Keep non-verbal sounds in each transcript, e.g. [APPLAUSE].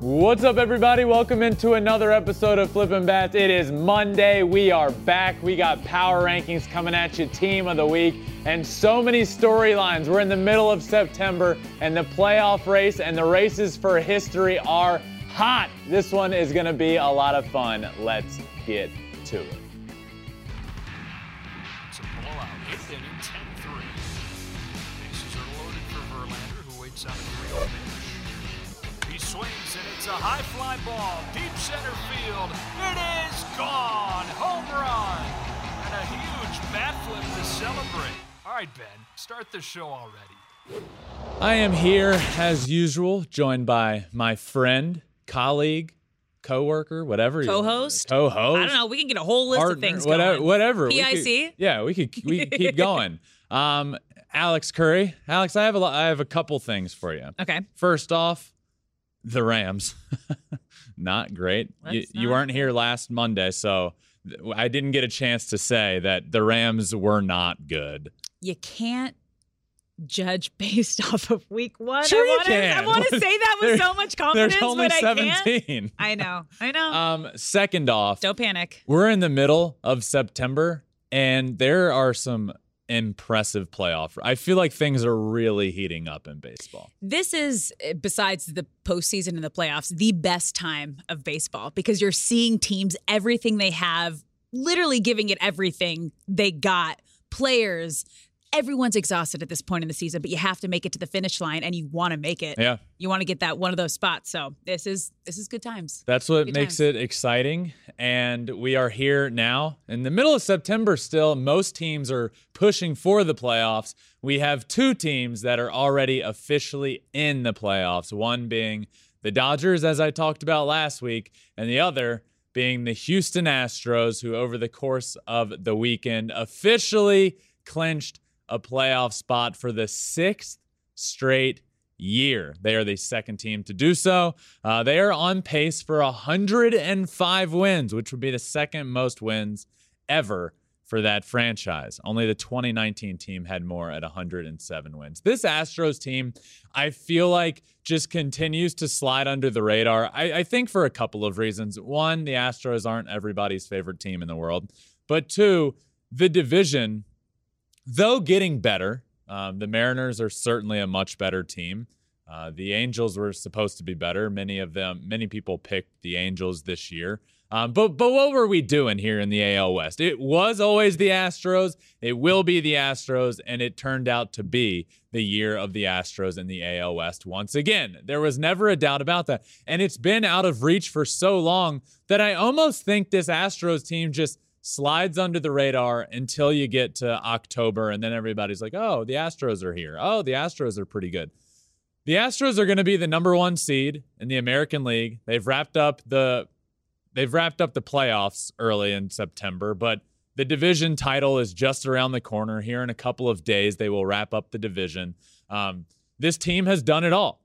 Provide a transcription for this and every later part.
What's up, everybody? Welcome into another episode of Flippin' Bats. It is Monday. We are back. We got power rankings coming at you, team of the week, and so many storylines. We're in the middle of September, and the playoff race and the races for history are hot. This one is going to be a lot of fun. Let's get to it. A high fly ball, deep center field. It is gone! Home run! And a huge bat flip to celebrate. All right, Ben, start the show already. I am here as usual, joined by my friend, colleague, coworker, whatever. Co-host? Co-host. I don't know. We can get a whole list of things whatever, going. Whatever. We could- PIC? yeah, we could we could keep [LAUGHS] going. Um, Alex Curry, Alex, I have a lo- I have a couple things for you. Okay. First off, the Rams, [LAUGHS] not great. You, you weren't here last Monday, so th- I didn't get a chance to say that the Rams were not good. You can't judge [LAUGHS] based off of week one. Sure I wanna, I want to [LAUGHS] say that with There- so much confidence, There's only but I can't. I know. I know. Um, second off, Don't panic. We're in the middle of September, and there are some impressive playoff. I feel like things are really heating up in baseball. This is, eh, besides the postseason and the playoffs, the best time of baseball because you're seeing teams everything they have, literally giving it everything they got. Players, everyone's exhausted at this point in the season, but you have to make it to the finish line, and you want to make it. Yeah, You want to get that one of those spots. So this is this is good times. that's what Good makes times. it exciting. And we are here now in the middle of September still. Most teams are pushing for the playoffs. We have two teams that are already officially in the playoffs, one being the Dodgers, as I talked about last week, and the other being the Houston Astros, who over the course of the weekend officially clinched a playoff spot for the sixth straight year. They are the second team to do so. Uh, they are on pace for 105 wins, which would be the second most wins ever for that franchise. Only the 2019 team had more at 107 wins. This Astros team, I feel like, just continues to slide under the radar. I, I think for a couple of reasons. One, the Astros aren't everybody's favorite team in the world. But two, the division, though getting better, um, the Mariners are certainly a much better team. Uh, the Angels were supposed to be better. Many of them, many people picked the Angels this year. Um, but but what were we doing here in the AL West? It was always the Astros. It will be the Astros, and it turned out to be the year of the Astros in the AL West once again. There was never a doubt about that, and it's been out of reach for so long that I almost think this Astros team just slides under the radar until you get to October, and then everybody's like, "Oh, the Astros are here. Oh, the Astros are pretty good." The Astros are going to be the number one seed in the American League. They've wrapped up the they've wrapped up the playoffs early in September, but the division title is just around the corner. Here in a couple of days, they will wrap up the division. Um, this team has done it all.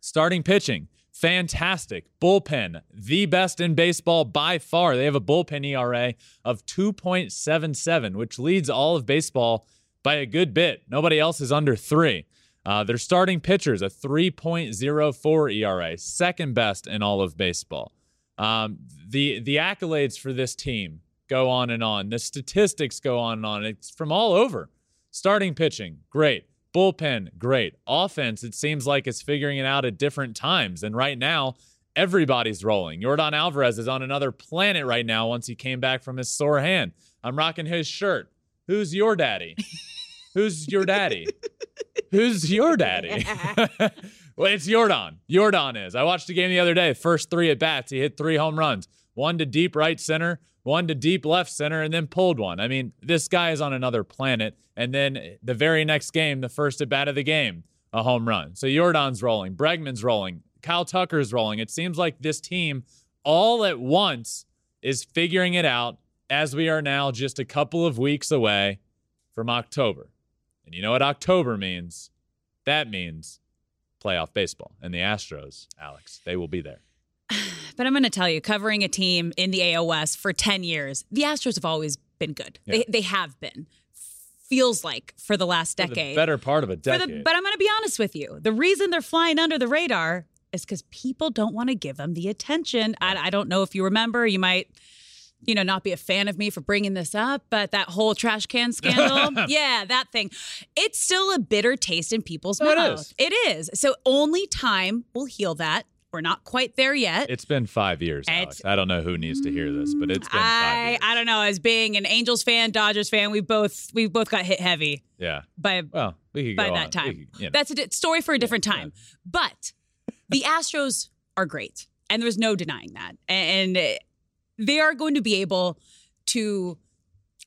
Starting pitching, fantastic. Bullpen, the best in baseball by far. They have a bullpen ERA of 2.77, which leads all of baseball by a good bit. Nobody else is under three. Uh, their starting pitchers, a 3.04 ERA, second best in all of baseball. Um, the the accolades for this team go on and on. The statistics go on and on. It's from all over. Starting pitching, great. Bullpen, great. Offense, it seems like it's figuring it out at different times. And right now, everybody's rolling. Yordan Alvarez is on another planet right now once he came back from his sore hand. I'm rocking his shirt. Who's your daddy? [LAUGHS] Who's your daddy? Who's your daddy? [LAUGHS] well, it's Yordan. Yordan is. I watched the game the other day. First three at bats, he hit three home runs. One to deep right center, one to deep left center, and then pulled one. I mean, this guy is on another planet. And then the very next game, the first at bat of the game, a home run. So Yordan's rolling. Bregman's rolling. Kyle Tucker's rolling. It seems like this team all at once is figuring it out as we are now just a couple of weeks away from October. And you know what October means? That means playoff baseball. And the Astros, Alex, they will be there. But I'm going to tell you, covering a team in the AL West for 10 years, the Astros have always been good. Yeah. They, they have been. Feels like for the last For the decade. better part of a decade. the- but I'm going to be honest with you. The reason they're flying under the radar is because people don't want to give them the attention. I, I don't know if you remember. You might, you know, not be a fan of me for bringing this up, but that whole trash can scandal, [LAUGHS] yeah, that thing. It's still a bitter taste in people's No, it is. It is. So only time will heal that. We're not quite there yet. it's been five years, Alex. I don't know who needs to hear this, but it's been five I years. I don't know. As being an Angels fan, Dodgers fan, we both we both got hit heavy yeah. by Well, we could by that on. Time. could, you know. That's a di- story for a different time. But the [LAUGHS] Astros are great, and there's no denying that. And uh, they are going to be able to,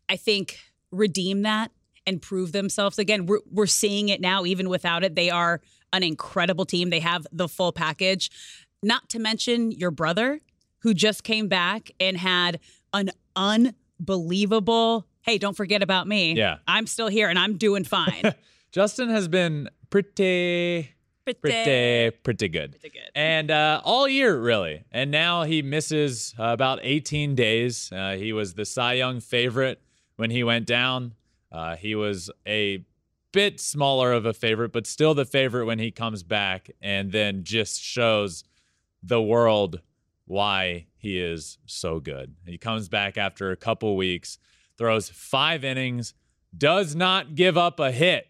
I think, redeem that and prove themselves again. We're, we're seeing it now, even without it. They are an incredible team. They have the full package. Not to mention your brother, who just came back and had an unbelievable. Hey, don't forget about me. Yeah. I'm still here and I'm doing fine. [LAUGHS] Justin has been pretty, Pretty, pretty, pretty good. pretty good. And uh, all year, really. And now he misses uh, about 18 days. Uh, he was the Cy Young favorite when he went down. Uh, he was a bit smaller of a favorite, but still the favorite when he comes back and then just shows the world why he is so good. He comes back after a couple weeks, throws five innings, does not give up a hit,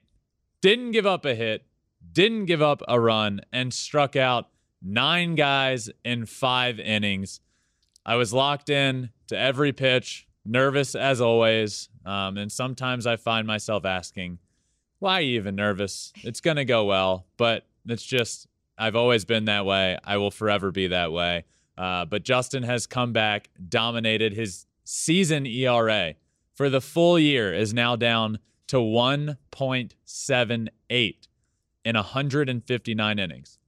didn't give up a hit, didn't give up a run, and struck out nine guys in five innings. I was locked in to every pitch, nervous as always. Um, and sometimes I find myself asking, why are you even nervous? It's going to go well, but it's just, I've always been that way. I will forever be that way. Uh, but Justin has come back, dominated his season ERA for the full year is now down to 1.78 in 159 innings.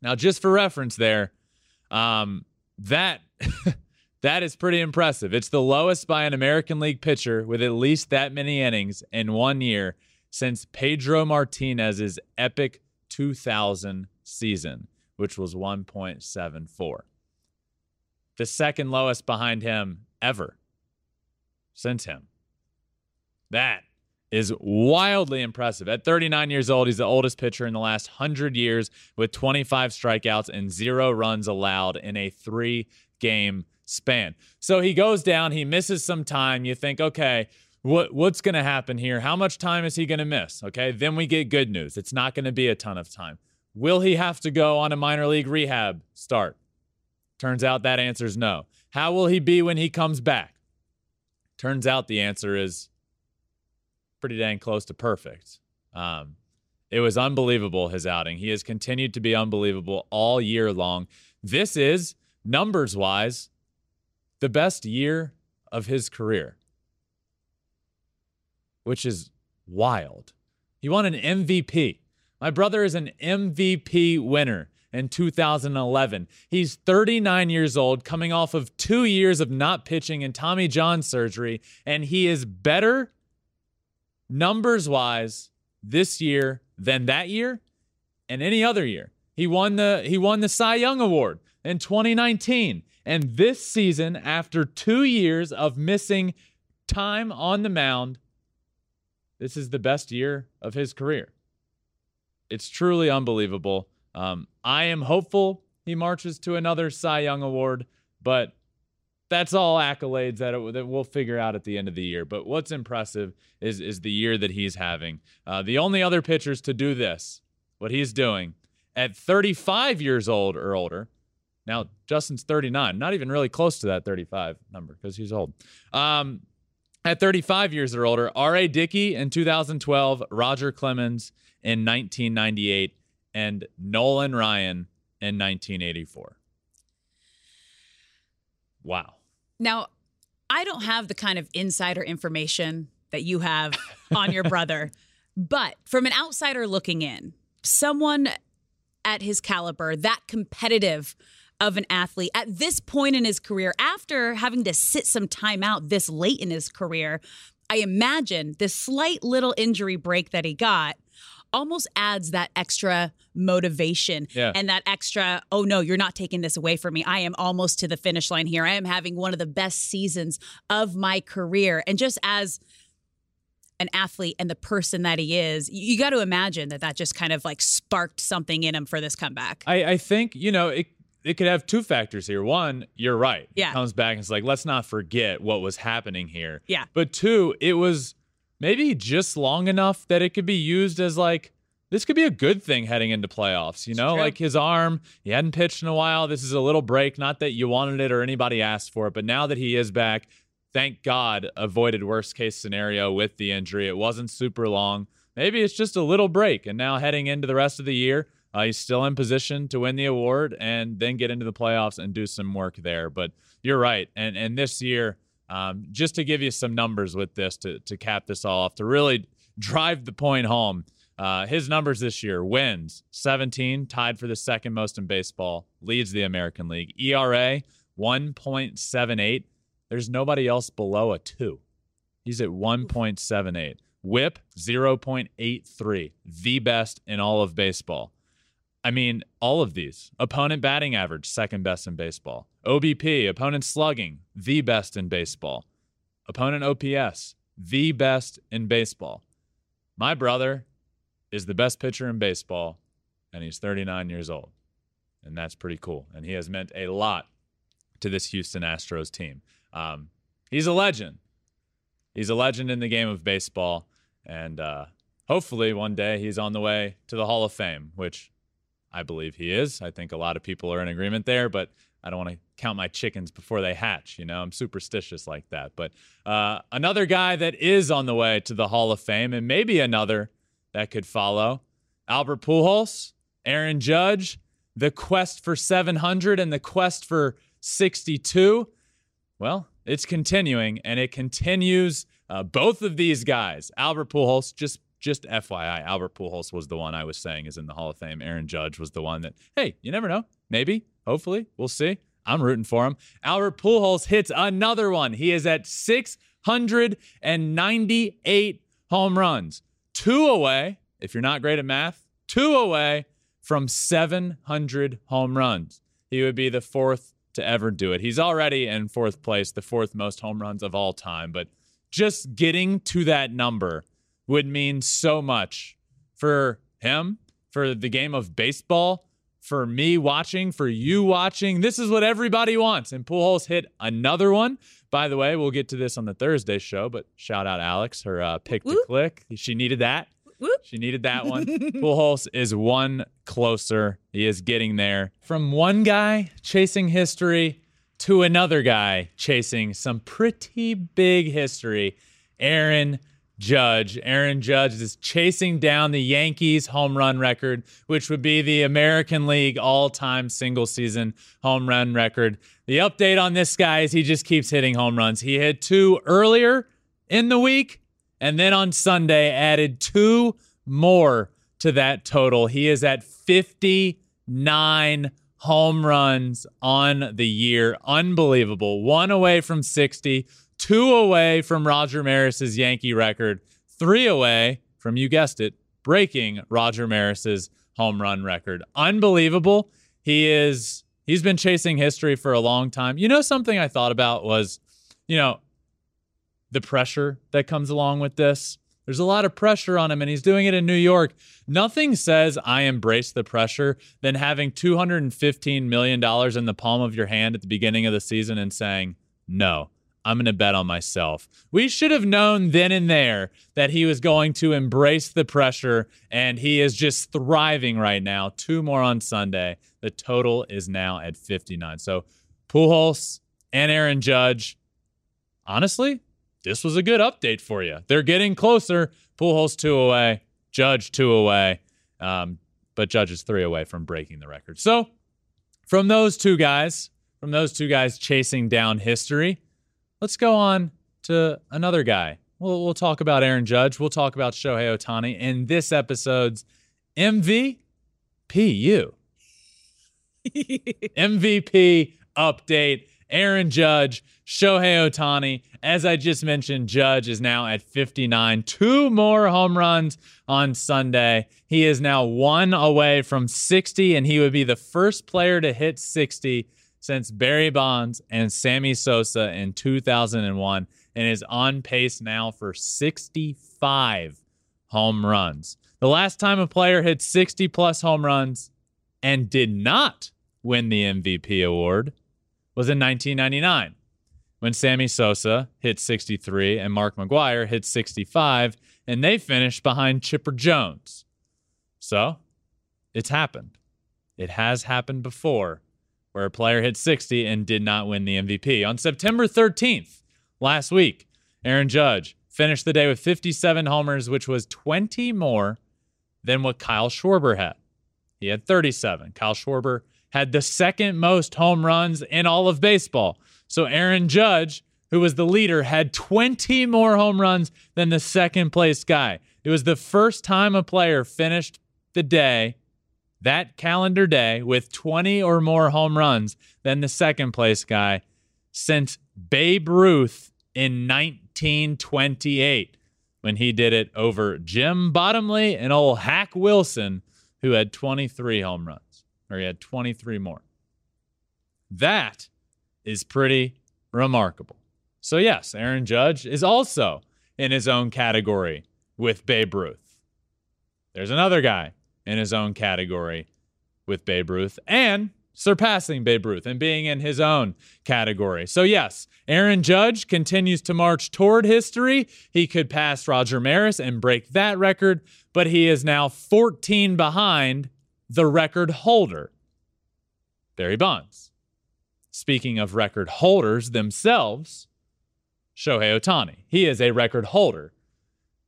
Now, just for reference, there, um, that [LAUGHS] that is pretty impressive. It's the lowest by an American League pitcher with at least that many innings in one year since Pedro Martinez's epic 2000 season, which was 1.74. The second lowest behind him ever since him. That is wildly impressive. At 39 years old, he's the oldest pitcher in the last 100 years with 25 strikeouts and zero runs allowed in a three game span. So he goes down, he misses some time. You think, okay, what what's going to happen here? How much time is he going to miss? Okay, then we get good news. It's not going to be a ton of time. Will he have to go on a minor league rehab start? Turns out that answer is no. How will he be when he comes back? Turns out the answer is pretty dang close to perfect. Um, it was unbelievable, his outing. He has continued to be unbelievable all year long. This is, numbers wise, the best year of his career, which is wild. He won an MVP. My brother is an MVP winner in 2011. He's 39 years old, coming off of two years of not pitching and Tommy John surgery, and he is better numbers wise this year than that year and any other year. He won the he won the Cy Young Award in 2019. And this season, after two years of missing time on the mound, this is the best year of his career. It's truly unbelievable. Um, I am hopeful he marches to another Cy Young Award, but that's all accolades that, it, that we'll figure out at the end of the year. But what's impressive is is the year that he's having. Uh, the only other pitchers to do this, what he's doing at 35 years old or older. Now Justin's 39, not even really close to that 35 number because he's old. Um, at 35 years or older, R.A. Dickey in 2012, Roger Clemens in 1998, and Nolan Ryan in 1984. Wow. Now, I don't have the kind of insider information that you have on your [LAUGHS] brother, but from an outsider looking in, someone at his caliber, that competitive of an athlete at this point in his career, after having to sit some time out this late in his career, I imagine this slight little injury break that he got almost adds that extra motivation Yeah. and that extra, oh no, you're not taking this away from me. I am almost to the finish line here. I am having one of the best seasons of my career. And just as an athlete and the person that he is, you got to imagine that that just kind of like sparked something in him for this comeback. I, I think, you know, it it could have two factors here. One, you're right. Yeah. comes back and it's like, let's not forget what was happening here. Yeah. But two, it was maybe just long enough that it could be used as like this could be a good thing heading into playoffs. You know, like his arm, he hadn't pitched in a while. This is a little break. Not that you wanted it or anybody asked for it, but now that he is back, thank God avoided worst case scenario with the injury. It wasn't super long. Maybe it's just a little break. And now heading into the rest of the year, uh, he's still in position to win the award and then get into the playoffs and do some work there. But you're right. And and this year, um, just to give you some numbers with this to to cap this all off, to really drive the point home. Uh, his numbers this year: wins 17, tied for the second most in baseball, leads the American League. ERA 1.78. There's nobody else below a two. He's at 1.78. WHIP 0.83, the best in all of baseball. I mean, all of these. Opponent batting average, second best in baseball. OBP, opponent slugging, the best in baseball. Opponent OPS, the best in baseball. My brother is the best pitcher in baseball, and he's 39 years old. And that's pretty cool. And he has meant a lot to this Houston Astros team. Um, he's a legend. He's a legend in the game of baseball. And uh, hopefully one day he's on the way to the Hall of Fame, which I believe he is. I think a lot of people are in agreement there, but I don't want to count my chickens before they hatch. You know, I'm superstitious like that. But uh, another guy that is on the way to the Hall of Fame, and maybe another that could follow Albert Pujols, Aaron Judge, the quest for 700 and the quest for 62. Well, it's continuing, and it continues. Uh, both of these guys, Albert Pujols, just just FYI, Albert Pujols was the one I was saying is in the Hall of Fame. Aaron Judge was the one that, hey, you never know. Maybe, hopefully, we'll see. I'm rooting for him. Albert Pujols hits another one. He is at 698 home runs, two away. If you're not great at math, two away from 700 home runs. He would be the fourth to ever do it. He's already in fourth place, the fourth most home runs of all time. But just getting to that number would mean so much for him, for the game of baseball, for me watching, for you watching. This is what everybody wants. And Pujols hit another one. By the way, we'll get to this on the Thursday show, but shout out Alex, her uh, pick to click. She needed that. Whoop. She needed that one. [LAUGHS] Pujols is one closer. He is getting there. From one guy chasing history to another guy chasing some pretty big history. Aaron Judge. Aaron Judge is chasing down the Yankees home run record, which would be the American League all time single season home run record. The update on this guy is he just keeps hitting home runs. He hit two earlier in the week, and then on Sunday added two more to that total. He is at 59 home runs on the year. Unbelievable. One away from 60, two away from Roger Maris's Yankee record, three away from, you guessed it, breaking Roger Maris's home run record. Unbelievable. He is he's been chasing history for a long time. You know something I thought about was, you know, the pressure that comes along with this. There's a lot of pressure on him, and he's doing it in New York. Nothing says I embrace the pressure than having $215 million in the palm of your hand at the beginning of the season and saying, no, I'm going to bet on myself. We should have known then and there that he was going to embrace the pressure, and he is just thriving right now. Two more on Sunday. The total is now at 59. So Pujols and Aaron Judge, honestly, this was a good update for you. They're getting closer. Pujols two away, Judge two away, um, but Judge is three away from breaking the record. So, from those two guys, from those two guys chasing down history, let's go on to another guy. We'll, we'll talk about Aaron Judge. We'll talk about Shohei Ohtani in this episode's MV PU. [LAUGHS] MVP update. Aaron Judge, Shohei Ohtani. As I just mentioned, Judge is now at 59. Two more home runs on Sunday. He is now one away from 60, and he would be the first player to hit 60 since Barry Bonds and Sammy Sosa in 2001, and is on pace now for 65 home runs. The last time a player hit 60 plus home runs and did not win the MVP award was in 1999 when Sammy Sosa hit 63 and Mark McGwire hit 65, and they finished behind Chipper Jones. So it's happened. It has happened before where a player hit 60 and did not win the MVP. On September 13th, last week, Aaron Judge finished the day with 57 homers, which was 20 more than what Kyle Schwarber had. He had 37. Kyle Schwarber had the second most home runs in all of baseball. So Aaron Judge, who was the leader, had 20 more home runs than the second place guy. It was the first time a player finished the day, that calendar day, with 20 or more home runs than the second place guy since Babe Ruth in 1928 when he did it over Jim Bottomley and old Hack Wilson, who had 23 home runs or he had 23 more. That is pretty remarkable. So, yes, Aaron Judge is also in his own category with Babe Ruth. There's another guy in his own category with Babe Ruth and surpassing Babe Ruth and being in his own category. So, yes, Aaron Judge continues to march toward history. He could pass Roger Maris and break that record, but he is now 14 behind the record holder, Barry Bonds. Speaking of record holders themselves, Shohei Ohtani. He is a record holder.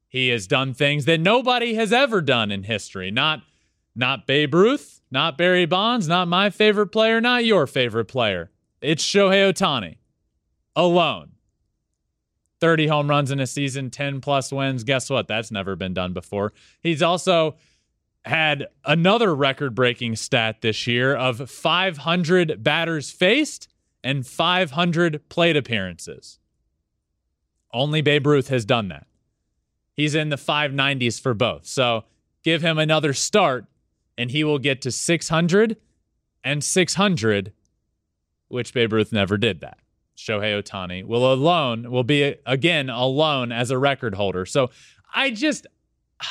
He has done things that nobody has ever done in history. Not not Babe Ruth, not Barry Bonds, not my favorite player, not your favorite player. It's Shohei Ohtani alone. 30 home runs in a season, 10 plus wins. Guess what? That's never been done before. He's also had another record breaking stat this year of 500 batters faced and 500 plate appearances. Only Babe Ruth has done that. He's in the 590s for both. So give him another start and he will get to 600 and 600, which Babe Ruth never did that. Shohei Ohtani will alone will be again alone as a record holder. So I just [SIGHS]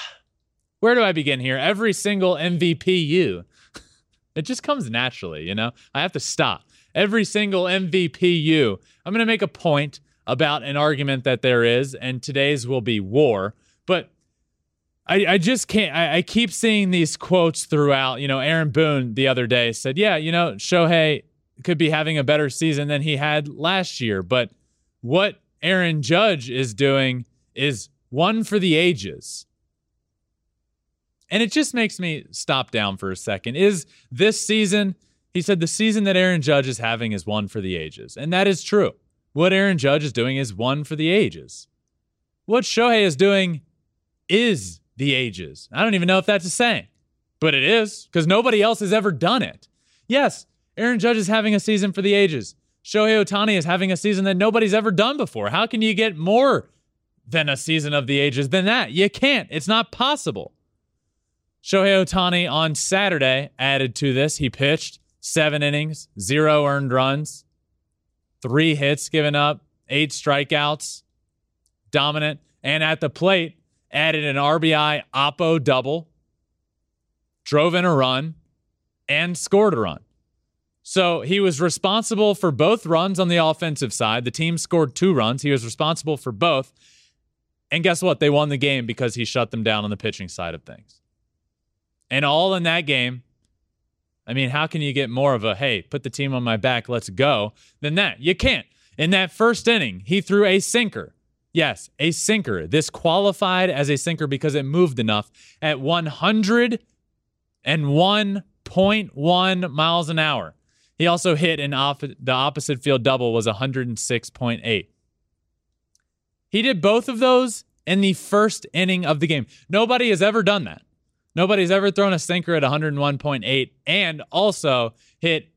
where do I begin here? Every single MVP you. [LAUGHS] it just comes naturally, you know? I have to stop. Every single MVP you. I'm going to make a point about an argument that there is, and today's will be WAR. But I, I just can't. I, I keep seeing these quotes throughout. You know, Aaron Boone the other day said, Yeah, you know, Shohei could be having a better season than he had last year. But what Aaron Judge is doing is one for the ages. And it just makes me stop down for a second. Is this season, he said, the season that Aaron Judge is having is one for the ages. And that is true. What Aaron Judge is doing is one for the ages. What Shohei is doing is the ages. I don't even know if that's a saying, but it is because nobody else has ever done it. Yes, Aaron Judge is having a season for the ages. Shohei Ohtani is having a season that nobody's ever done before. How can you get more than a season of the ages than that? You can't. It's not possible. Shohei Ohtani on Saturday added to this. He pitched seven innings, zero earned runs, three hits given up, eight strikeouts, dominant, and at the plate added an RBI Oppo double, drove in a run, and scored a run. So he was responsible for both runs on the offensive side. The team scored two runs. He was responsible for both. And guess what? They won the game because he shut them down on the pitching side of things and all in that game. I mean, how can you get more of a, hey, put the team on my back, let's go, than that? You can't. In that first inning, he threw a sinker. Yes, a sinker. This qualified as a sinker because it moved enough at 101.1 miles an hour. He also hit an off the opposite field double was 106.8. He did both of those in the first inning of the game. Nobody has ever done that. Nobody's ever thrown a sinker at 101.8 and also hit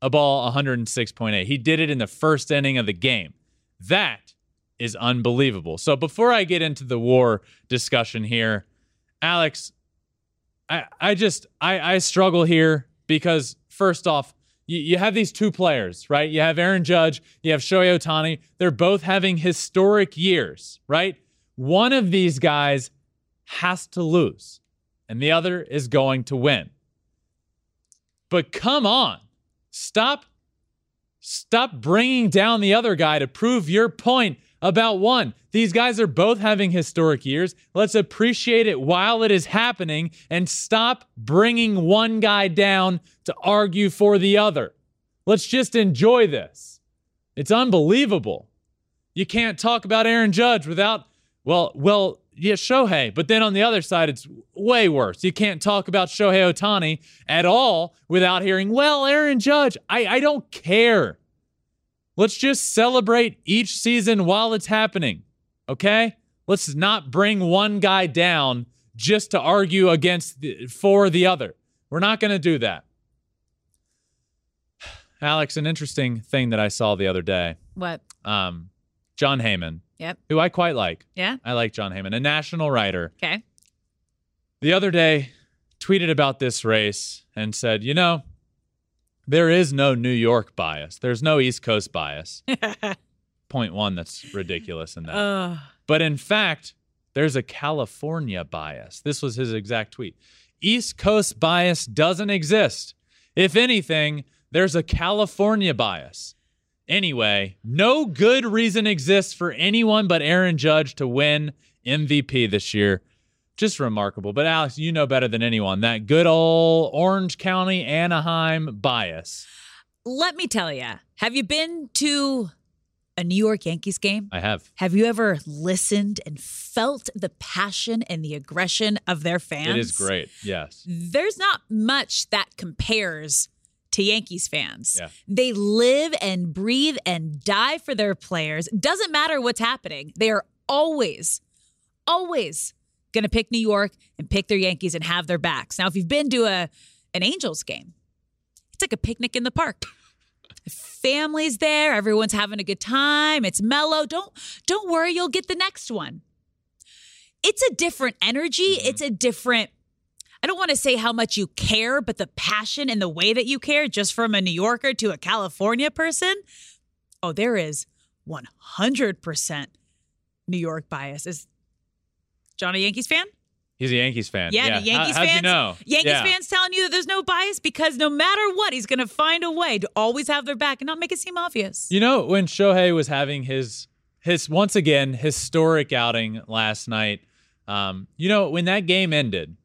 a ball 106.8. He did it in the first inning of the game. That is unbelievable. So before I get into the WAR discussion here, Alex, I, I just I, I struggle here because first off, you, you have these two players, right? You have Aaron Judge, you have Shohei Ohtani. They're both having historic years, right? One of these guys has to lose, and the other is going to win. But come on, stop, stop bringing down the other guy to prove your point about one. These guys are both having historic years. Let's appreciate it while it is happening and stop bringing one guy down to argue for the other. Let's just enjoy this. It's unbelievable. You can't talk about Aaron Judge without, well, well, yeah, Shohei. But then on the other side, it's way worse. You can't talk about Shohei Ohtani at all without hearing, well, Aaron Judge. I, I don't care. Let's just celebrate each season while it's happening. Okay? Let's not bring one guy down just to argue against the, for the other. We're not going to do that. [SIGHS] Alex, an interesting thing that I saw the other day. What? Um, Jon Heyman, Yep. who I quite like. Yeah. I like Jon Heyman, a national writer. Okay. The other day tweeted about this race and said, you know, there is no New York bias. There's no East Coast bias. [LAUGHS] Point one, that's ridiculous in that. Ugh. But in fact, there's a California bias. This was his exact tweet. East Coast bias doesn't exist. If anything, there's a California bias. Anyway, no good reason exists for anyone but Aaron Judge to win MVP this year. Just remarkable. But Alex, you know better than anyone that good old Orange County Anaheim bias. Let me tell you, have you been to a New York Yankees game? I have. Have you ever listened and felt the passion and the aggression of their fans? It is great. Yes. There's not much that compares to Yankees fans. Yeah. They live and breathe and die for their players. Doesn't matter what's happening. They are always, always going to pick New York and pick their Yankees and have their backs. Now, if you've been to a an Angels game, it's like a picnic in the park. Families there, everyone's having a good time. It's mellow. Don't don't worry, you'll get the next one. It's a different energy. Mm-hmm. It's a different I don't want to say how much you care, but the passion and the way that you care, just from a New Yorker to a California person. Oh, there is 100% New York bias. Is Jon a Yankees fan? He's a Yankees fan. Yeah, the Yankees How, fans. you know? Yankees Yeah. fans telling you that there's no bias because no matter what, he's going to find a way to always have their back and not make it seem obvious. You know, when Shohei was having his his once again historic outing last night, um, you know, when that game ended,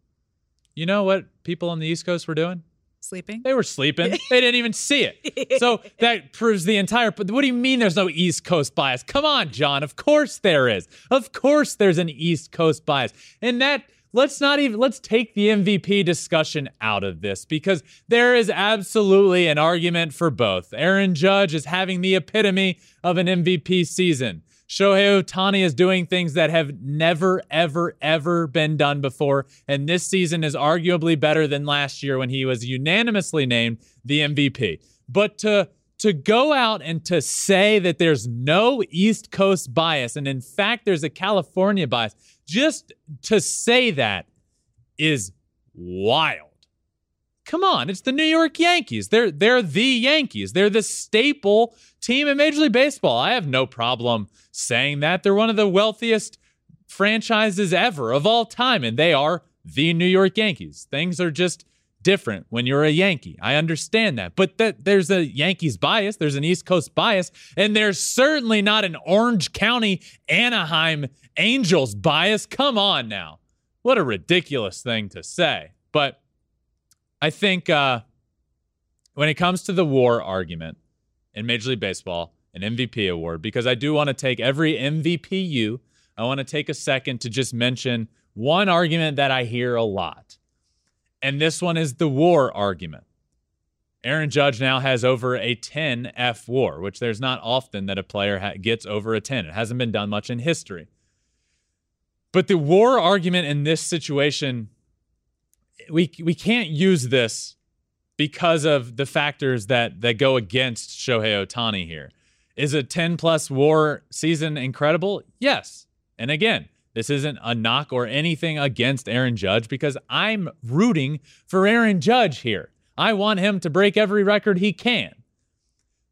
you know what people on the East Coast were doing? Sleeping? They were sleeping. [LAUGHS] they didn't even see it. So [LAUGHS] that proves the entire. But what do you mean there's no East Coast bias? Come on, Jon. Of course there is. Of course there's an East Coast bias. And that. Let's not even let's take the MVP discussion out of this because there is absolutely an argument for both. Aaron Judge is having the epitome of an MVP season. Shohei Ohtani is doing things that have never, ever, ever been done before. And this season is arguably better than last year when he was unanimously named the MVP. But to to go out and to say that there's no East Coast bias, and in fact there's a California bias, just to say that is wild. Come on, it's the New York Yankees. They're they're the Yankees. They're the staple team in Major League Baseball. I have no problem saying that. They're one of the wealthiest franchises ever of all time, and they are the New York Yankees. Things are just different when you're a Yankee. I understand that. But that there's a Yankees bias, there's an East Coast bias, and there's certainly not an Orange County Anaheim Angels bias. Come on now. What a ridiculous thing to say. But I think uh, when it comes to the WAR argument in Major League Baseball, an MVP award, because I do want to take every MVPU, I want to take a second to just mention one argument that I hear a lot. And this one is the WAR argument. Aaron Judge now has over a 10 fWAR, which there's not often that a player ha- gets over a 10. It hasn't been done much in history. But the WAR argument in this situation we we can't use this because of the factors that that go against Shohei Ohtani here. Is a 10 plus WAR season incredible? Yes. And again, this isn't a knock or anything against Aaron Judge because I'm rooting for Aaron Judge here. I want him to break every record he can.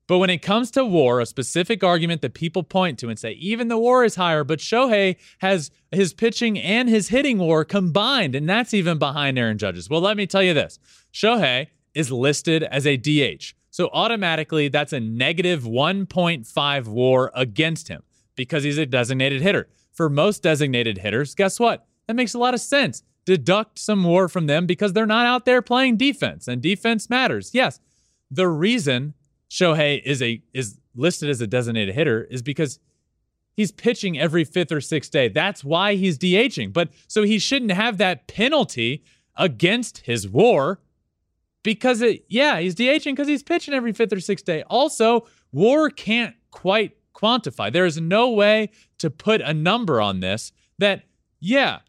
But when it comes to WAR, a specific argument that people point to and say, even the WAR is higher, but Shohei has his pitching and his hitting WAR combined, and that's even behind Aaron Judge's. Well, let me tell you this Shohei is listed as a DH. So automatically, that's a negative 1.5 WAR against him because he's a designated hitter. For most designated hitters, guess what? That makes a lot of sense. Deduct some WAR from them because they're not out there playing defense, and defense matters. Yes, the reason Shohei is a is listed as a designated hitter is because he's pitching every fifth or sixth day. That's why he's DHing. But so he shouldn't have that penalty against his WAR because it, yeah, he's DHing because he's pitching every fifth or sixth day. Also, WAR can't quite quantify. There is no way to put a number on this that, yeah,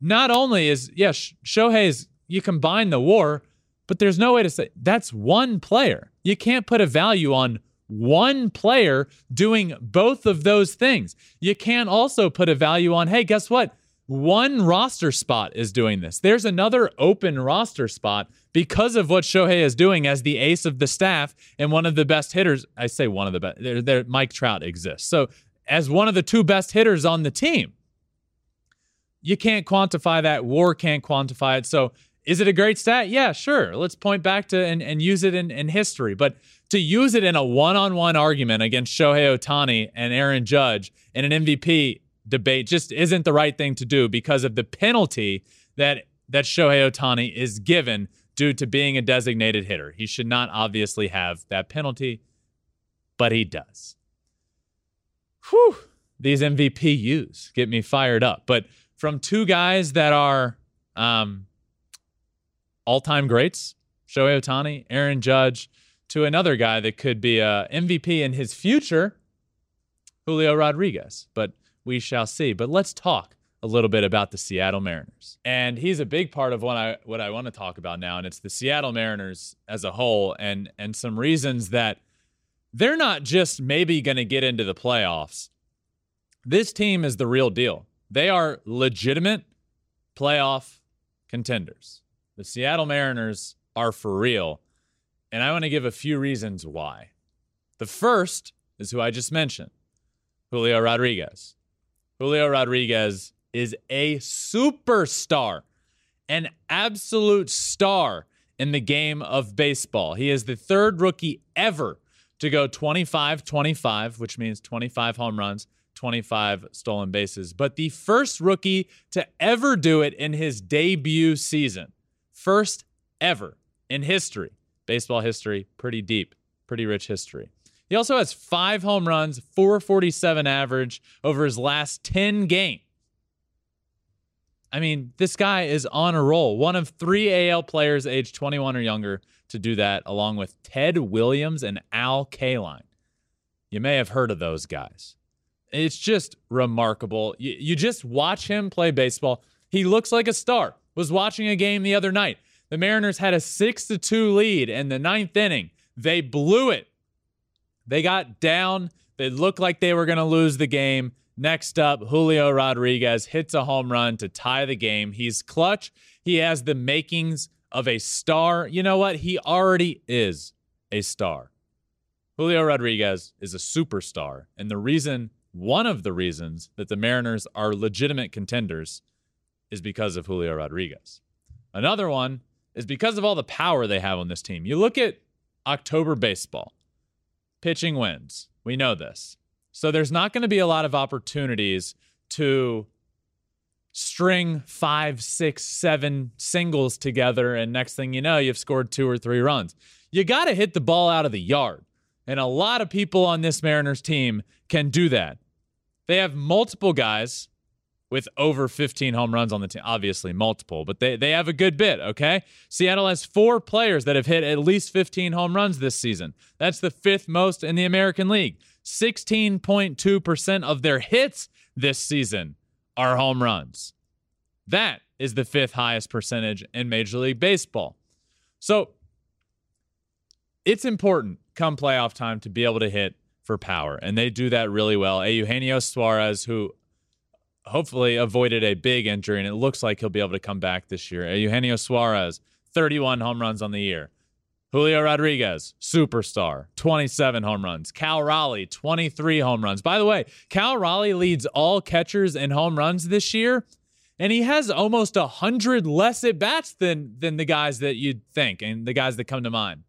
not only is, yeah, Shohei's, you combine the WAR, but there's no way to say that's one player. You can't put a value on one player doing both of those things. You can't also put a value on, hey, guess what? One roster spot is doing this. There's another open roster spot because of what Shohei is doing as the ace of the staff and one of the best hitters. I say one of the best. There, there, Mike Trout exists. So as one of the two best hitters on the team, you can't quantify that. WAR can't quantify it. So is it a great stat? Yeah, sure. Let's point back to and, and use it in, in history. But to use it in a one on one argument against Shohei Ohtani and Aaron Judge in an MVP debate just isn't the right thing to do because of the penalty that that Shohei Ohtani is given due to being a designated hitter. He should not obviously have that penalty, but he does. Whew, these MVPUs get me fired up. But from two guys that are um, all time greats, Shohei Ohtani, Aaron Judge, to another guy that could be a MVP in his future, Julio Rodriguez. But we shall see. But let's talk a little bit about the Seattle Mariners. And he's a big part of what I what I want to talk about now and it's the Seattle Mariners as a whole and and some reasons that they're not just maybe going to get into the playoffs. This team is the real deal. They are legitimate playoff contenders. The Seattle Mariners are for real. And I want to give a few reasons why. The first is who I just mentioned Julio Rodriguez. Julio Rodriguez is a superstar, an absolute star in the game of baseball. He is the third rookie ever to go 25 25, which means 25 home runs, 25 stolen bases, but the first rookie to ever do it in his debut season. First ever in history. Baseball history, pretty deep, pretty rich history. He also has five home runs, 447 average over his last 10 games. I mean, this guy is on a roll. One of three AL players aged 21 or younger to do that, along with Ted Williams and Al Kaline. You may have heard of those guys. It's just remarkable. You, you just watch him play baseball. He looks like a star. Was watching a game the other night. The Mariners had a 6 to 2 lead in the ninth inning. They blew it. They got down. They looked like they were going to lose the game. Next up, Julio Rodriguez hits a home run to tie the game. He's clutch. He has the makings of a star. You know what? He already is a star. Julio Rodriguez is a superstar. And the reason, one of the reasons that the Mariners are legitimate contenders is because of Julio Rodriguez. Another one is because of all the power they have on this team. You look at October baseball, pitching wins. We know this. So there's not going to be a lot of opportunities to string five, six, seven singles together. And next thing you know, you've scored two or three runs. You got to hit the ball out of the yard. And a lot of people on this Mariners team can do that. They have multiple guys with over 15 home runs on the team. Obviously, multiple, but they, they have a good bit, okay? Seattle has four players that have hit at least 15 home runs this season. That's the fifth most in the American League. 16.2% of their hits this season are home runs. That is the fifth highest percentage in Major League Baseball. So it's important come playoff time to be able to hit for power, and they do that really well. Eugenio Suarez, who hopefully avoided a big injury, and it looks like he'll be able to come back this year. Eugenio Suarez, 31 home runs on the year. Julio Rodriguez, superstar, 27 home runs. Cal Raleigh, 23 home runs. By the way, Cal Raleigh leads all catchers in home runs this year, and he has almost 100 less at bats than, than the guys that you'd think and the guys that come to mind.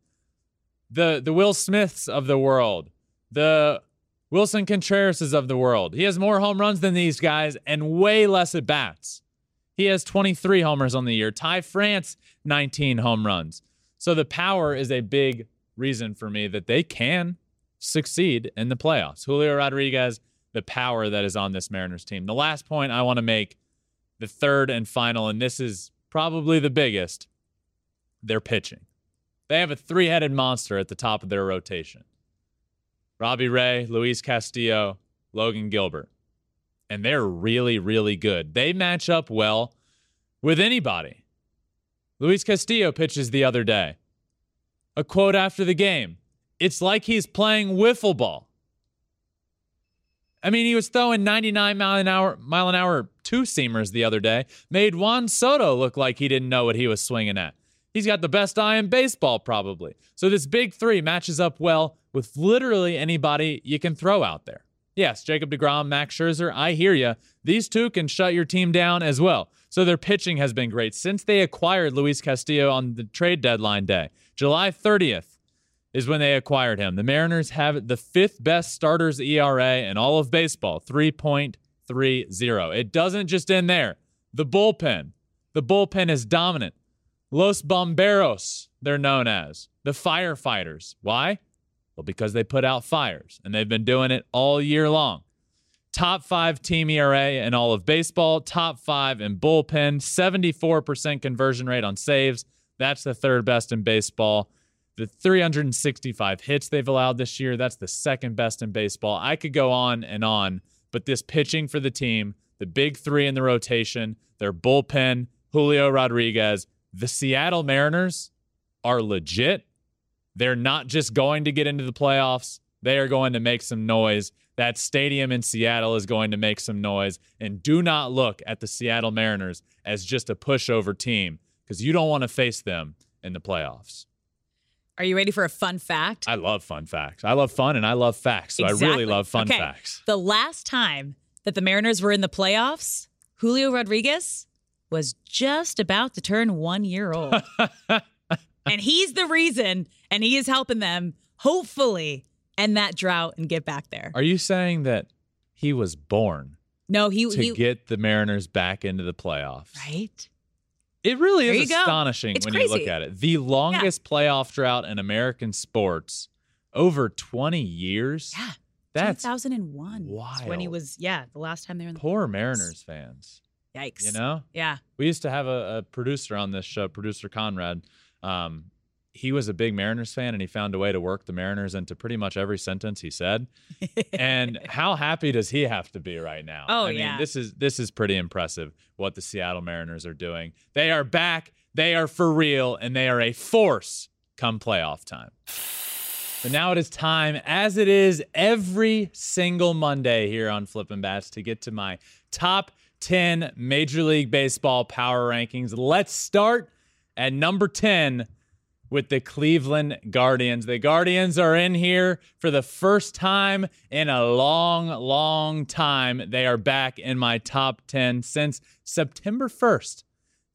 The, the Will Smiths of the world, the Willson Contreras of the world. He has more home runs than these guys and way less at bats. He has 23 homers on the year. Ty France, 19 home runs. So the power is a big reason for me that they can succeed in the playoffs. Julio Rodriguez, the power that is on this Mariners team. The last point I want to make, the third and final, and this is probably the biggest, their pitching. They have a three headed monster at the top of their rotation Robbie Ray, Luis Castillo, Logan Gilbert. And they're really, really good. They match up well with anybody. Luis Castillo pitches the other day. A quote after the game It's like he's playing wiffle ball. I mean, he was throwing 99 mile an hour, mile an hour two seamers the other day, made Juan Soto look like he didn't know what he was swinging at. He's got the best eye in baseball, probably. So this big three matches up well with literally anybody you can throw out there. Yes, Jacob DeGrom, Max Scherzer, I hear you. These two can shut your team down as well. So their pitching has been great since they acquired Luis Castillo on the trade deadline day. July 30th is when they acquired him. The Mariners have the fifth best starters ERA in all of baseball, 3.30. It doesn't just end there. The bullpen. The bullpen is dominant. Los Bomberos, they're known as. The firefighters. Why? Well, because they put out fires, and they've been doing it all year long. Top five team ERA in all of baseball, top five in bullpen, 74% conversion rate on saves. That's the third best in baseball. The 365 hits they've allowed this year, that's the second best in baseball. I could go on and on, but this pitching for the team, the big three in the rotation, their bullpen, Julio Rodriguez, the Seattle Mariners are legit they're not just going to get into the playoffs, they are going to make some noise. That stadium in Seattle is going to make some noise. And do not look at the Seattle Mariners as just a pushover team because you don't want to face them in the playoffs. Are you ready for a fun fact? I love fun facts. I love fun and I love facts. So exactly. I really love fun okay. facts. The last time that the Mariners were in the playoffs, Julio Rodriguez was just about to turn one year old. [LAUGHS] [LAUGHS] and he's the reason, and he is helping them, hopefully, end that drought and get back there. Are you saying that he was born? No, he to he, get the Mariners back into the playoffs. Right. It really is astonishing when crazy. you look at it. The longest yeah. playoff drought in American sports over 20 years. Yeah. That's 2001. Wild. When he was, yeah, the last time they were in the Poor playoffs. Mariners fans. Yikes. You know? Yeah. We used to have a, a producer on this show, producer Conrad, um, he was a big Mariners fan and he found a way to work the Mariners into pretty much every sentence he said. and [LAUGHS] how happy does he have to be right now? Oh I mean, yeah. this is this is pretty impressive what the Seattle Mariners are doing. They are back, they are for real, and they are a force come playoff time. But now it is time, as it is every single Monday here on Flippin' Bats, to get to my top 10 Major League Baseball power rankings. Let's start at number 10 with the Cleveland Guardians. The Guardians are in here for the first time in a long, long time. They are back in my top 10 since September 1st.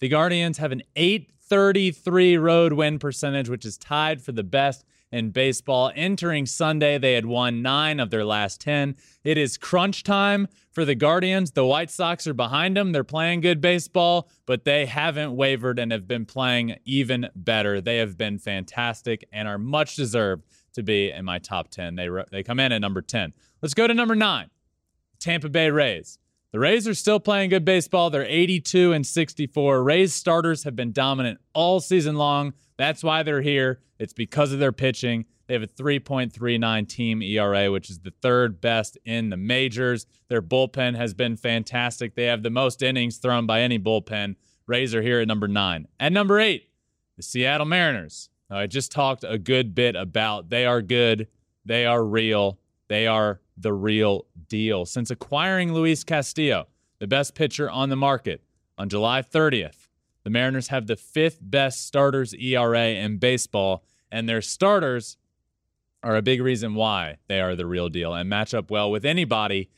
The Guardians have an 833 road win percentage, which is tied for the best in baseball. Entering Sunday, they had won nine of their last 10. It is crunch time for the Guardians. The White Sox are behind them. They're playing good baseball, but they haven't wavered and have been playing even better. They have been fantastic and are much deserved to be in my top 10. They, they come in at number 10. Let's go to number nine Tampa Bay Rays. The Rays are still playing good baseball. They're 82 and 64. Rays starters have been dominant all season long. That's why they're here. It's because of their pitching. They have a 3.39 team ERA, which is the third best in the majors. Their bullpen has been fantastic. They have the most innings thrown by any bullpen Rays are here at number nine. At number eight, the Seattle Mariners. I just talked a good bit about they are good, they are real, they are the real deal. Since acquiring Luis Castillo, the best pitcher on the market, on July 30th, the Mariners have the fifth best starters ERA in baseball, and their starters are a big reason why they are the real deal and match up well with anybody,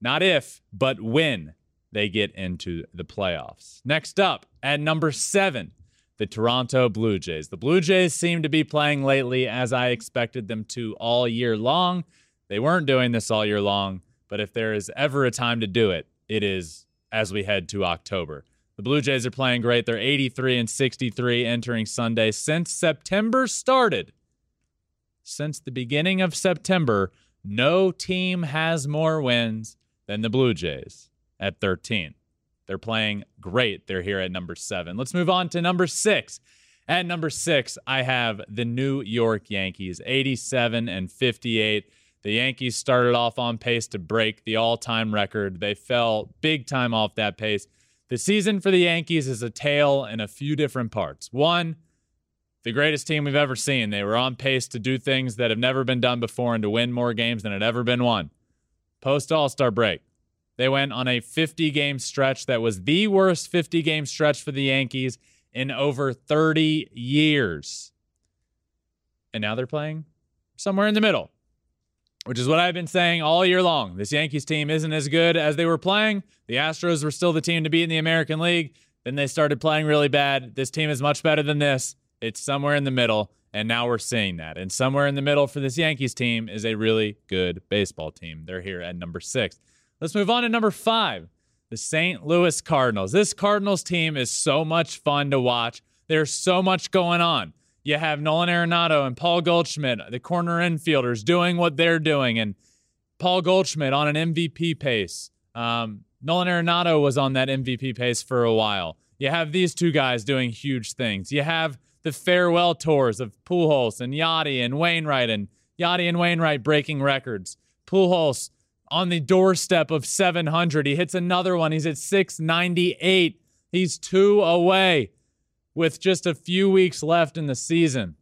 not if, but when they get into the playoffs. Next up, at number seven, the Toronto Blue Jays. The Blue Jays seem to be playing lately as I expected them to all year long. They weren't doing this all year long, but if there is ever a time to do it, it is as we head to October. The Blue Jays are playing great. They're 83 and 63 entering Sunday. Since September started, since the beginning of September, no team has more wins than the Blue Jays at 13. They're playing great. They're here at number seven. Let's move on to number six. At number six, I have the New York Yankees, 87 and 58. The Yankees started off on pace to break the all time record. They fell big time off that pace. The season for the Yankees is a tale in a few different parts. One, the greatest team we've ever seen. They were on pace to do things that have never been done before and to win more games than had ever been won. Post All Star break, they went on a 50 game stretch that was the worst 50 game stretch for the Yankees in over 30 years. And now they're playing somewhere in the middle, which is what I've been saying all year long. This Yankees team isn't as good as they were playing. The Astros were still the team to beat in the American League. Then they started playing really bad. This team is much better than this. It's somewhere in the middle. And now we're seeing that. And somewhere in the middle for this Yankees team is a really good baseball team. They're here at number six. Let's move on to number five, the St. Louis Cardinals. This Cardinals team is so much fun to watch. There's so much going on. You have Nolan Arenado and Paul Goldschmidt, the corner infielders, doing what they're doing, and Paul Goldschmidt on an MVP pace. Um, Nolan Arenado was on that MVP pace for a while. You have these two guys doing huge things. You have the farewell tours of Pujols and Yadi and Wainwright, and Yadi and Wainwright breaking records. Pujols on the doorstep of 700. He hits another one. He's at 698. He's two away with just a few weeks left in the season.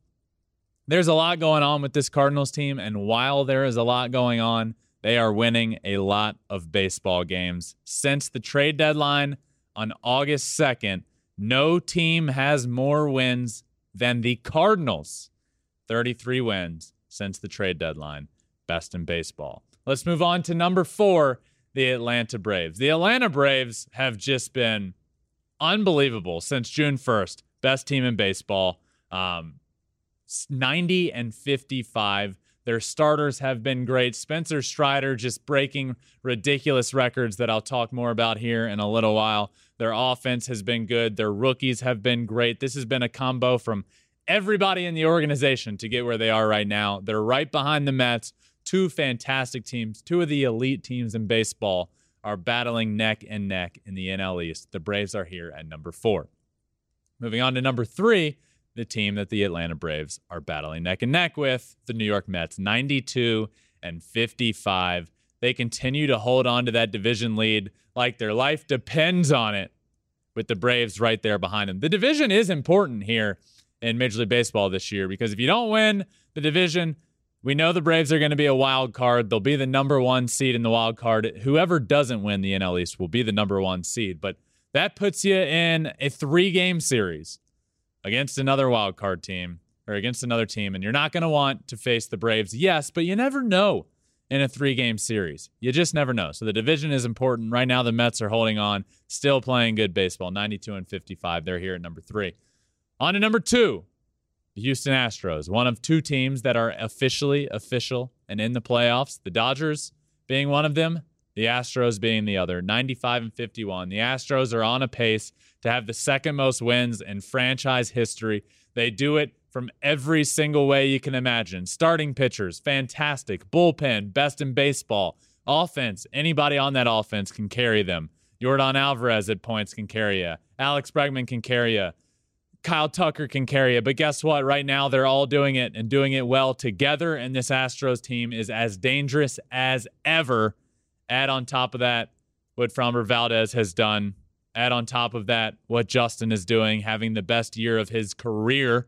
There's a lot going on with this Cardinals team, and while there is a lot going on, they are winning a lot of baseball games. Since the trade deadline on August 2nd, no team has more wins than the Cardinals. 33 wins since the trade deadline. Best in baseball. Let's move on to number four, the Atlanta Braves. The Atlanta Braves have just been unbelievable since June 1st. Best team in baseball. Um, 90 and 55. Their starters have been great. Spencer Strider just breaking ridiculous records that I'll talk more about here in a little while. Their offense has been good. Their rookies have been great. This has been a combo from everybody in the organization to get where they are right now. They're right behind the Mets, two fantastic teams, two of the elite teams in baseball are battling neck and neck in the NL East. The Braves are here at number four. Moving on to number three, the team that the Atlanta Braves are battling neck and neck with, the New York Mets, 92 and 55. They continue to hold on to that division lead like their life depends on it, with the Braves right there behind them. The division is important here in Major League Baseball this year because if you don't win the division, we know the Braves are going to be a wild card. They'll be the number one seed in the wild card. Whoever doesn't win the NL East will be the number one seed. But that puts you in a three game series against another wild card team or against another team. And you're not going to want to face the Braves, yes, but you never know in a three game series. You just never know. So the division is important. Right now, the Mets are holding on, still playing good baseball 92 and 55. They're here at number three. On to number two, the Houston Astros, one of two teams that are officially official and in the playoffs. The Dodgers being one of them, the Astros being the other, 95 and 51. The Astros are on a pace to have the second most wins in franchise history. They do it from every single way you can imagine. Starting pitchers, fantastic. Bullpen, best in baseball. Offense, anybody on that offense can carry them. Yordan Alvarez at points can carry you. Alex Bregman can carry you. Kyle Tucker can carry it. But guess what? Right now, they're all doing it and doing it well together. And this Astros team is as dangerous as ever. Add on top of that what Framber Valdez has done add on top of that what Justin is doing, having the best year of his career,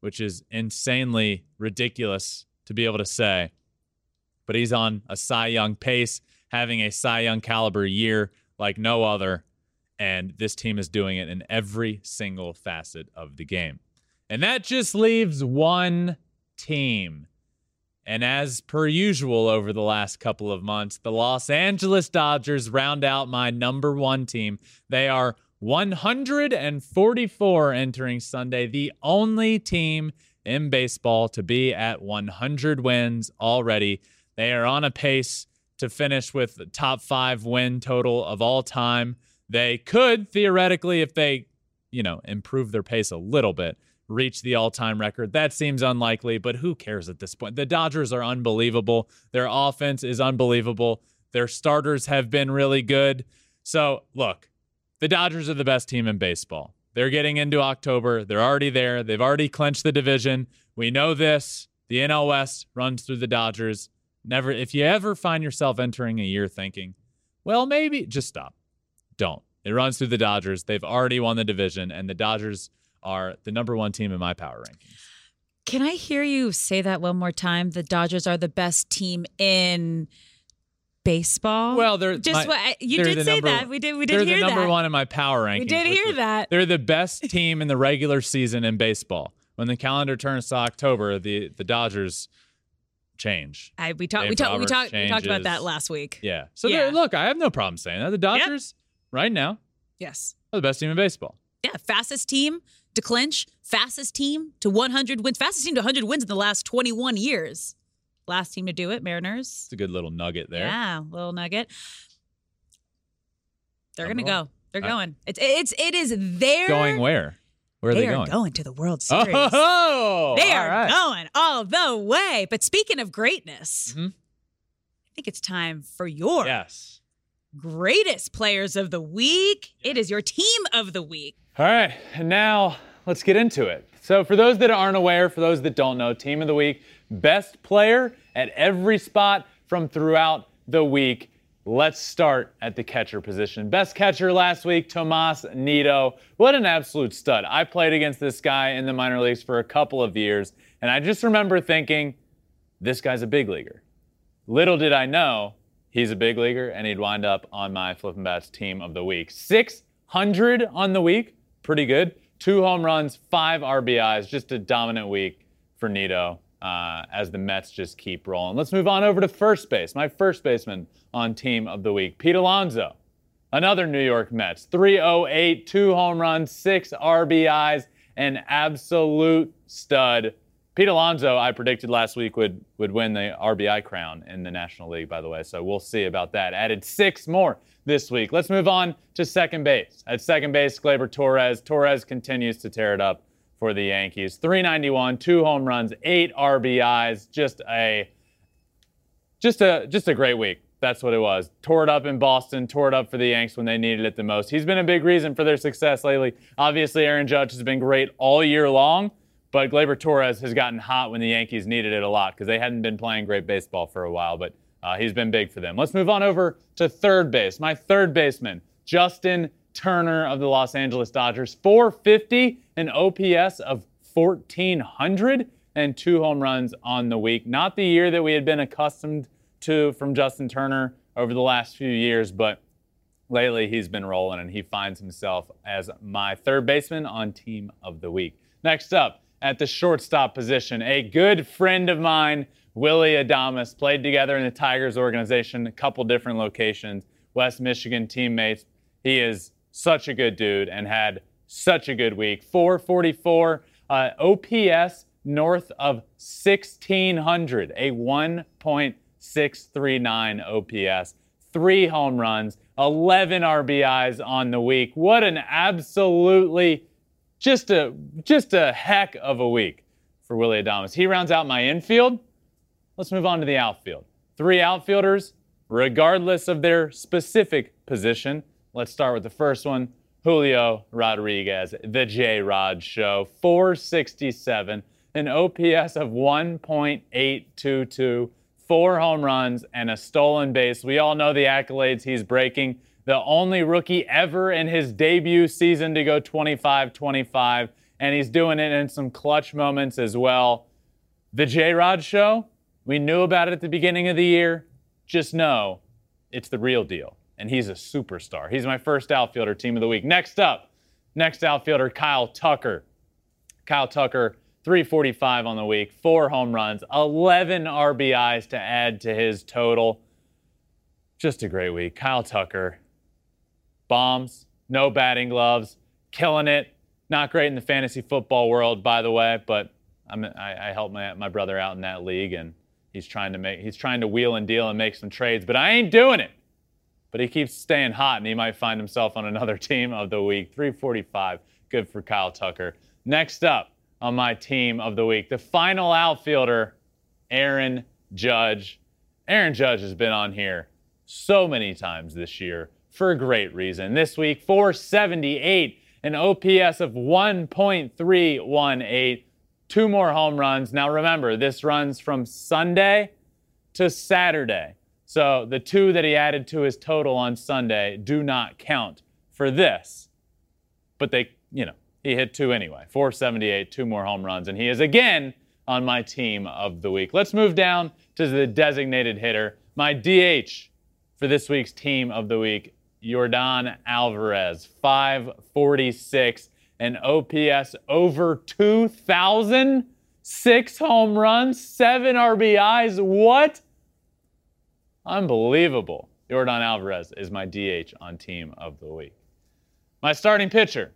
which is insanely ridiculous to be able to say. But he's on a Cy Young pace, having a Cy Young caliber year like no other. And this team is doing it in every single facet of the game. And that just leaves one team. And as per usual over the last couple of months, the Los Angeles Dodgers round out my number one team. They are 144 entering Sunday, the only team in baseball to be at 100 wins already. They are on a pace to finish with the top five win total of all time. They could theoretically, if they, you know, improve their pace a little bit, reach the all time record. That seems unlikely, but who cares at this point? The Dodgers are unbelievable. Their offense is unbelievable. Their starters have been really good. So, look, the Dodgers are the best team in baseball. They're getting into October. They're already there. They've already clinched the division. We know this. The NL West runs through the Dodgers. Never, if you ever find yourself entering a year thinking, well, maybe just stop. Don't. It runs through the Dodgers. They've already won the division, and the Dodgers are the number one team in my power rankings. Can I hear you say that one more time? The Dodgers are the best team in baseball. Well, they're just my, what you did say number- that. We did. We did They're hear the number that. one in my power rankings. We did hear is- that. They're the best team in the regular season in baseball. When the calendar turns to October, the the Dodgers change. I, we talked. We talked. We talked. We talked about that last week. Yeah. So Yeah. look, I have no problem saying that. The Dodgers right now Yes. are the best team in baseball. Yeah. Fastest team to clinch. Fastest team to 100 wins. Fastest team to 100 wins in the last 21 years. Last team to do it, Mariners. It's a good little nugget there. Yeah, little nugget. They're gonna go. They're going. It's it's it is their Going where? Where are they, they, are going? going to the World Series. [LAUGHS] Oh, they are right. going all the way. But speaking of greatness, Mhm. I think it's time for your Yes. greatest players of the week. It is your team of the week. All right, and now let's get into it. So, for those that aren't aware, for those that don't know, Team of the Week, best player at every spot from throughout the week. Let's start at the catcher position. Best catcher last week, Tomas Nido. What an absolute stud. I played against this guy in the minor leagues for a couple of years, and I just remember thinking, this guy's a big leaguer. Little did I know he's a big leaguer and he'd wind up on my Flippin' Bats team of the week. 600 on the week, pretty good. Two home runs, five RBIs, just a dominant week for Nido uh, as the Mets just keep rolling. Let's move on over to first base. My first baseman on team of the week, Pete Alonso. Another New York Mets. 308, two home runs, six RBIs, an absolute stud. Pete Alonso, I predicted last week would would win the RBI crown in the National League, by the way. So we'll see about that. Added six more this week. Let's move on to second base. At second base, Gleyber Torres. Torres continues to tear it up for the Yankees. 391, two home runs, eight RBIs. Just a just a just a great week. That's what it was. Tore it up in Boston, tore it up for the Yanks when they needed it the most. He's been a big reason for their success lately. Obviously, Aaron Judge has been great all year long, but Gleyber Torres has gotten hot when the Yankees needed it a lot because they hadn't been playing great baseball for a while, but uh, he's been big for them. Let's move on over to third base. My third baseman, Justin Turner of the Los Angeles Dodgers, 450, an OPS of 1,400, and two home runs on the week. Not the year that we had been accustomed to from Justin Turner over the last few years, but lately he's been rolling and he finds himself as my third baseman on team of the week. Next up, at the shortstop position, a good friend of mine, Willy Adames, played together in the Tigers organization, a couple different locations, West Michigan teammates. He is such a good dude and had such a good week. 444 uh, OPS north of 1600, a 1.639 OPS, three home runs, 11 RBIs on the week. What an absolutely just a just a heck of a week for Willy Adames. He rounds out my infield. Let's move on to the outfield. Three outfielders, regardless of their specific position. Let's start with the first one, Julio Rodriguez, the J Rod Show, 467, an OPS of 1.822, four home runs, and a stolen base. We all know the accolades he's breaking. The only rookie ever in his debut season to go 25 25, and he's doing it in some clutch moments as well. The J Rod show, we knew about it at the beginning of the year. Just know it's the real deal, and he's a superstar. He's my first outfielder team of the week. Next up, next outfielder, Kyle Tucker. Kyle Tucker, 345 on the week, four home runs, 11 RBIs to add to his total. Just a great week. Kyle Tucker, bombs, no batting gloves, killing it. Not great in the fantasy football world, by the way, but I'm, I, I helped my, my brother out in that league, and he's trying to make he's trying to wheel and deal and make some trades, but I ain't doing it. But he keeps staying hot, and he might find himself on another [LAUGHS] team of the week. 345, good for Kyle Tucker. Next up on my team of the week, the final outfielder, Aaron Judge. Aaron Judge has been on here so many times this year for a great reason. This week, 478, an OPS of 1.318, two more home runs. Now remember, this runs from Sunday to Saturday. So the two that he added to his total on Sunday do not count for this. But they, you know, he hit two anyway. 478, two more home runs, and he is again on my team of the week. Let's move down to the designated hitter, my DH for this week's team of the week, Yordan Alvarez, 546, an OPS over 2,000, six home runs, seven RBIs. What? Unbelievable. Yordan Alvarez is my DH on team of the week. My starting pitcher,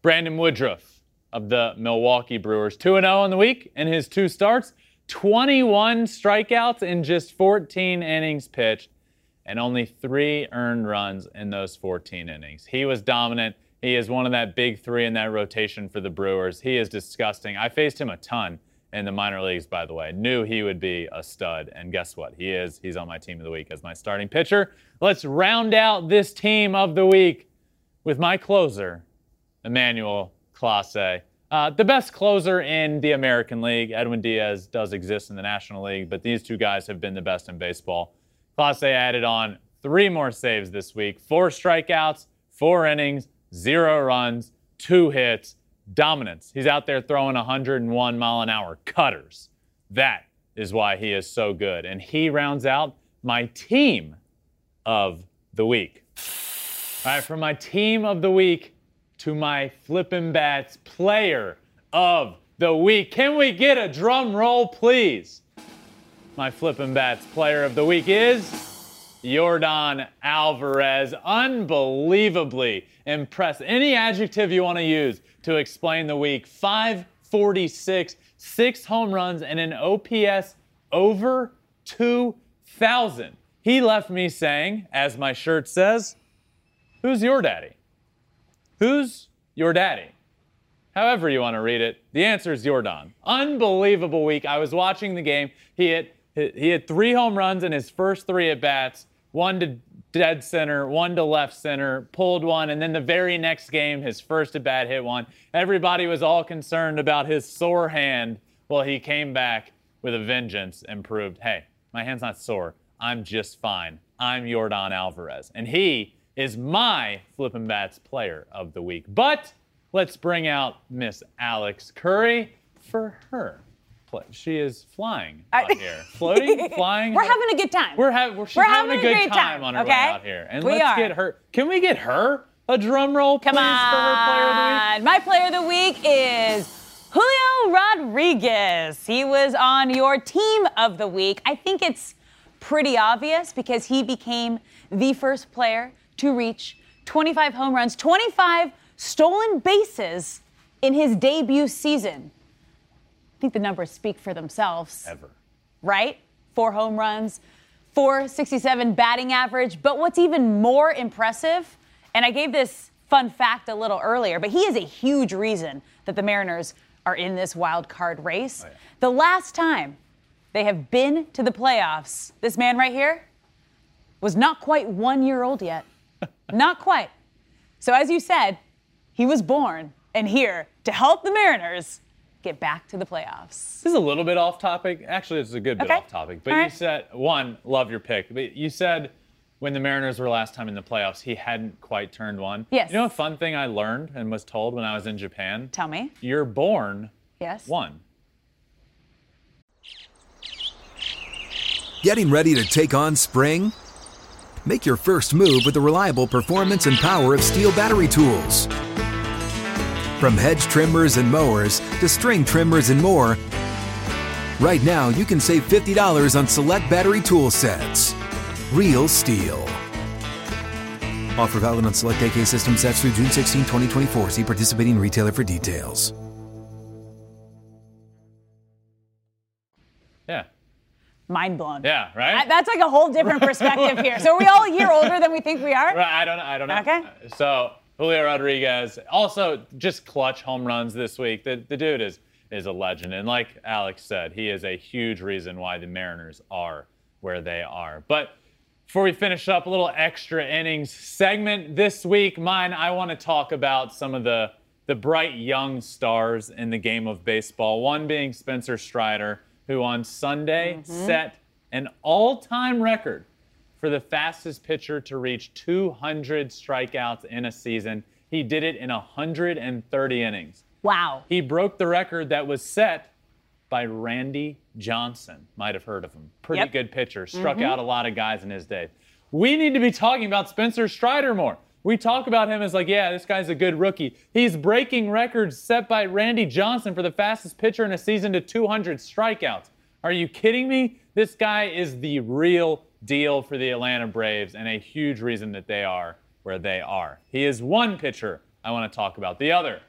Brandon Woodruff of the Milwaukee Brewers, 2 0 on the week in his two starts, 21 strikeouts in just 14 innings pitched and only three earned runs in those 14 innings. He was dominant. He is one of that big three in that rotation for the Brewers. He is disgusting. I faced him a ton in the minor leagues, by the way. Knew he would be a stud. And guess what? He is. He's on my team of the week as my starting pitcher. Let's round out this team of the week with my closer, Emmanuel Clase. Uh, the best closer in the American League. Edwin Diaz does exist in the National League, but these two guys have been the best in baseball. Clase added on three more saves this week, four strikeouts, four innings, zero runs, two hits, dominance. He's out there throwing 101 mile an hour cutters. That is why he is so good. And he rounds out my team of the week. All right, from my team of the week to my flippin' bats player of the week. Can we get a drum roll, please? My flippin' bats player of the week is Yordan Alvarez. Unbelievably impressed. Any adjective you want to use to explain the week. 546, six home runs, and an OPS over 2,000. He left me saying, as my shirt says, Who's your daddy? Who's your daddy? However you want to read it, the answer is Yordan. Unbelievable week. I was watching the game. He hit he had three home runs in his first three at bats, one to dead center, one to left center, pulled one, and then the very next game, his first at bat hit one. Everybody was all concerned about his sore hand. Well, he came back with a vengeance and proved, hey, my hand's not sore. I'm just fine. I'm Yordan Alvarez. And he is my flippin' bats player of the week. But let's bring out Miss Alex Curry for her she is flying out I, here, [LAUGHS] floating, flying. We're having a good time. We're, ha- we're, we're having, having, a good time, time, on her okay? way out here, and we let's are. get her. Can we get her a drum roll, please, Come on. for her player of the week? My player of the week is Julio Rodriguez. He was on your team of the week. I think it's pretty obvious because he became the first player to reach 25 home runs, 25 stolen bases in his debut season think the numbers speak for themselves. Ever. Right? Four home runs, 467 batting average. But what's even more impressive, and I gave this fun fact a little earlier, but he is a huge reason that the Mariners are in this wild card race. Oh, yeah. The last time they have been to the playoffs, this man right here was not quite one year old yet. [LAUGHS] not quite. So, as you said, he was born and here to help the Mariners get back to the playoffs. This is a little bit off topic. Actually, it's a good bit okay. off topic. But All you right. said one, love your pick. But you said when the Mariners were last time in the playoffs, he hadn't quite turned one. Yes. You know a fun thing I learned and was told when I was in Japan? Tell me. You're born Yes. one. Getting ready to take on spring? Make your first move with the reliable performance and power of STIHL battery tools. From hedge trimmers and mowers to string trimmers and more, right now you can save $50 on select battery tool sets. Real STIHL. Offer valid on select AK system sets through June 16, 2024. See participating retailer for details. Yeah. Mind blown. Yeah, right? I- that's like a whole different perspective here. So are we all a year older than we think we are? Right, I don't know. I don't know. Okay. So Julio Rodriguez also just clutch home runs this week. The, the dude is is a legend, and like Alex said, he is a huge reason why the Mariners are where they are. But before we finish up, a little extra innings segment this week. Mine, I want to talk about some of the the bright young stars in the game of baseball. One being Spencer Strider, who on Sunday mm-hmm. set an all-time record for the fastest pitcher to reach 200 strikeouts in a season. He did it in 130 innings. Wow. He broke the record that was set by Randy Johnson. Might have heard of him. Pretty Yep. good pitcher. Mm-hmm. Struck out a lot of guys in his day. We need to be talking about Spencer Strider more. We talk about him as like, yeah, this guy's a good rookie. He's breaking records set by Randy Johnson for the fastest pitcher in a season to 200 strikeouts. Are you kidding me? This guy is the real deal for the Atlanta Braves and a huge reason that they are where they are. He is one pitcher I want to talk about. The other,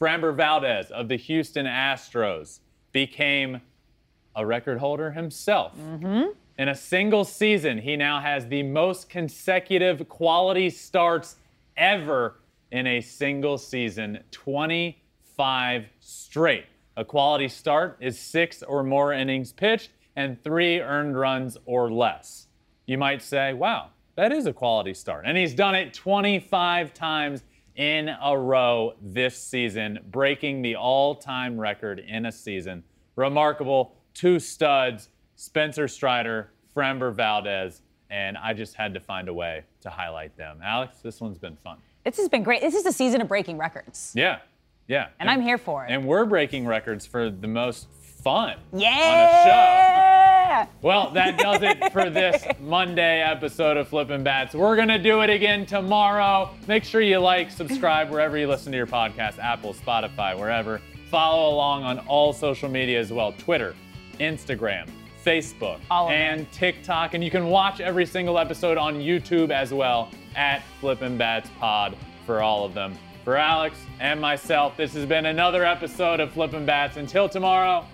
Framber Valdez of the Houston Astros became a record holder himself. Mm-hmm. In a single season, he now has the most consecutive quality starts ever in a single season 25 straight. A quality start is six or more innings pitched and three earned runs or less. You might say, wow, that is a quality start. And he's done it 25 times in a row this season, breaking the all time record in a season. Remarkable. Two studs, Spencer Strider, Framber Valdez, and I just had to find a way to highlight them. Alex, this one's been fun. This has been great. This is the season of breaking records. Yeah, yeah. And I'm here for it. And we're breaking records for the most fun yeah! on a show. Yeah. Well, that does it for [LAUGHS] this Monday episode of Flippin' Bats. We're going to do it again tomorrow. Make sure you like, subscribe wherever you listen to your podcast Apple, Spotify, wherever. Follow along on all social media as well Twitter, Instagram, Facebook, and TikTok. And you can watch every single episode on YouTube as well at Flippin' Bats Pod for all of them. For Alex and myself, this has been another episode of Flippin' Bats. Until tomorrow,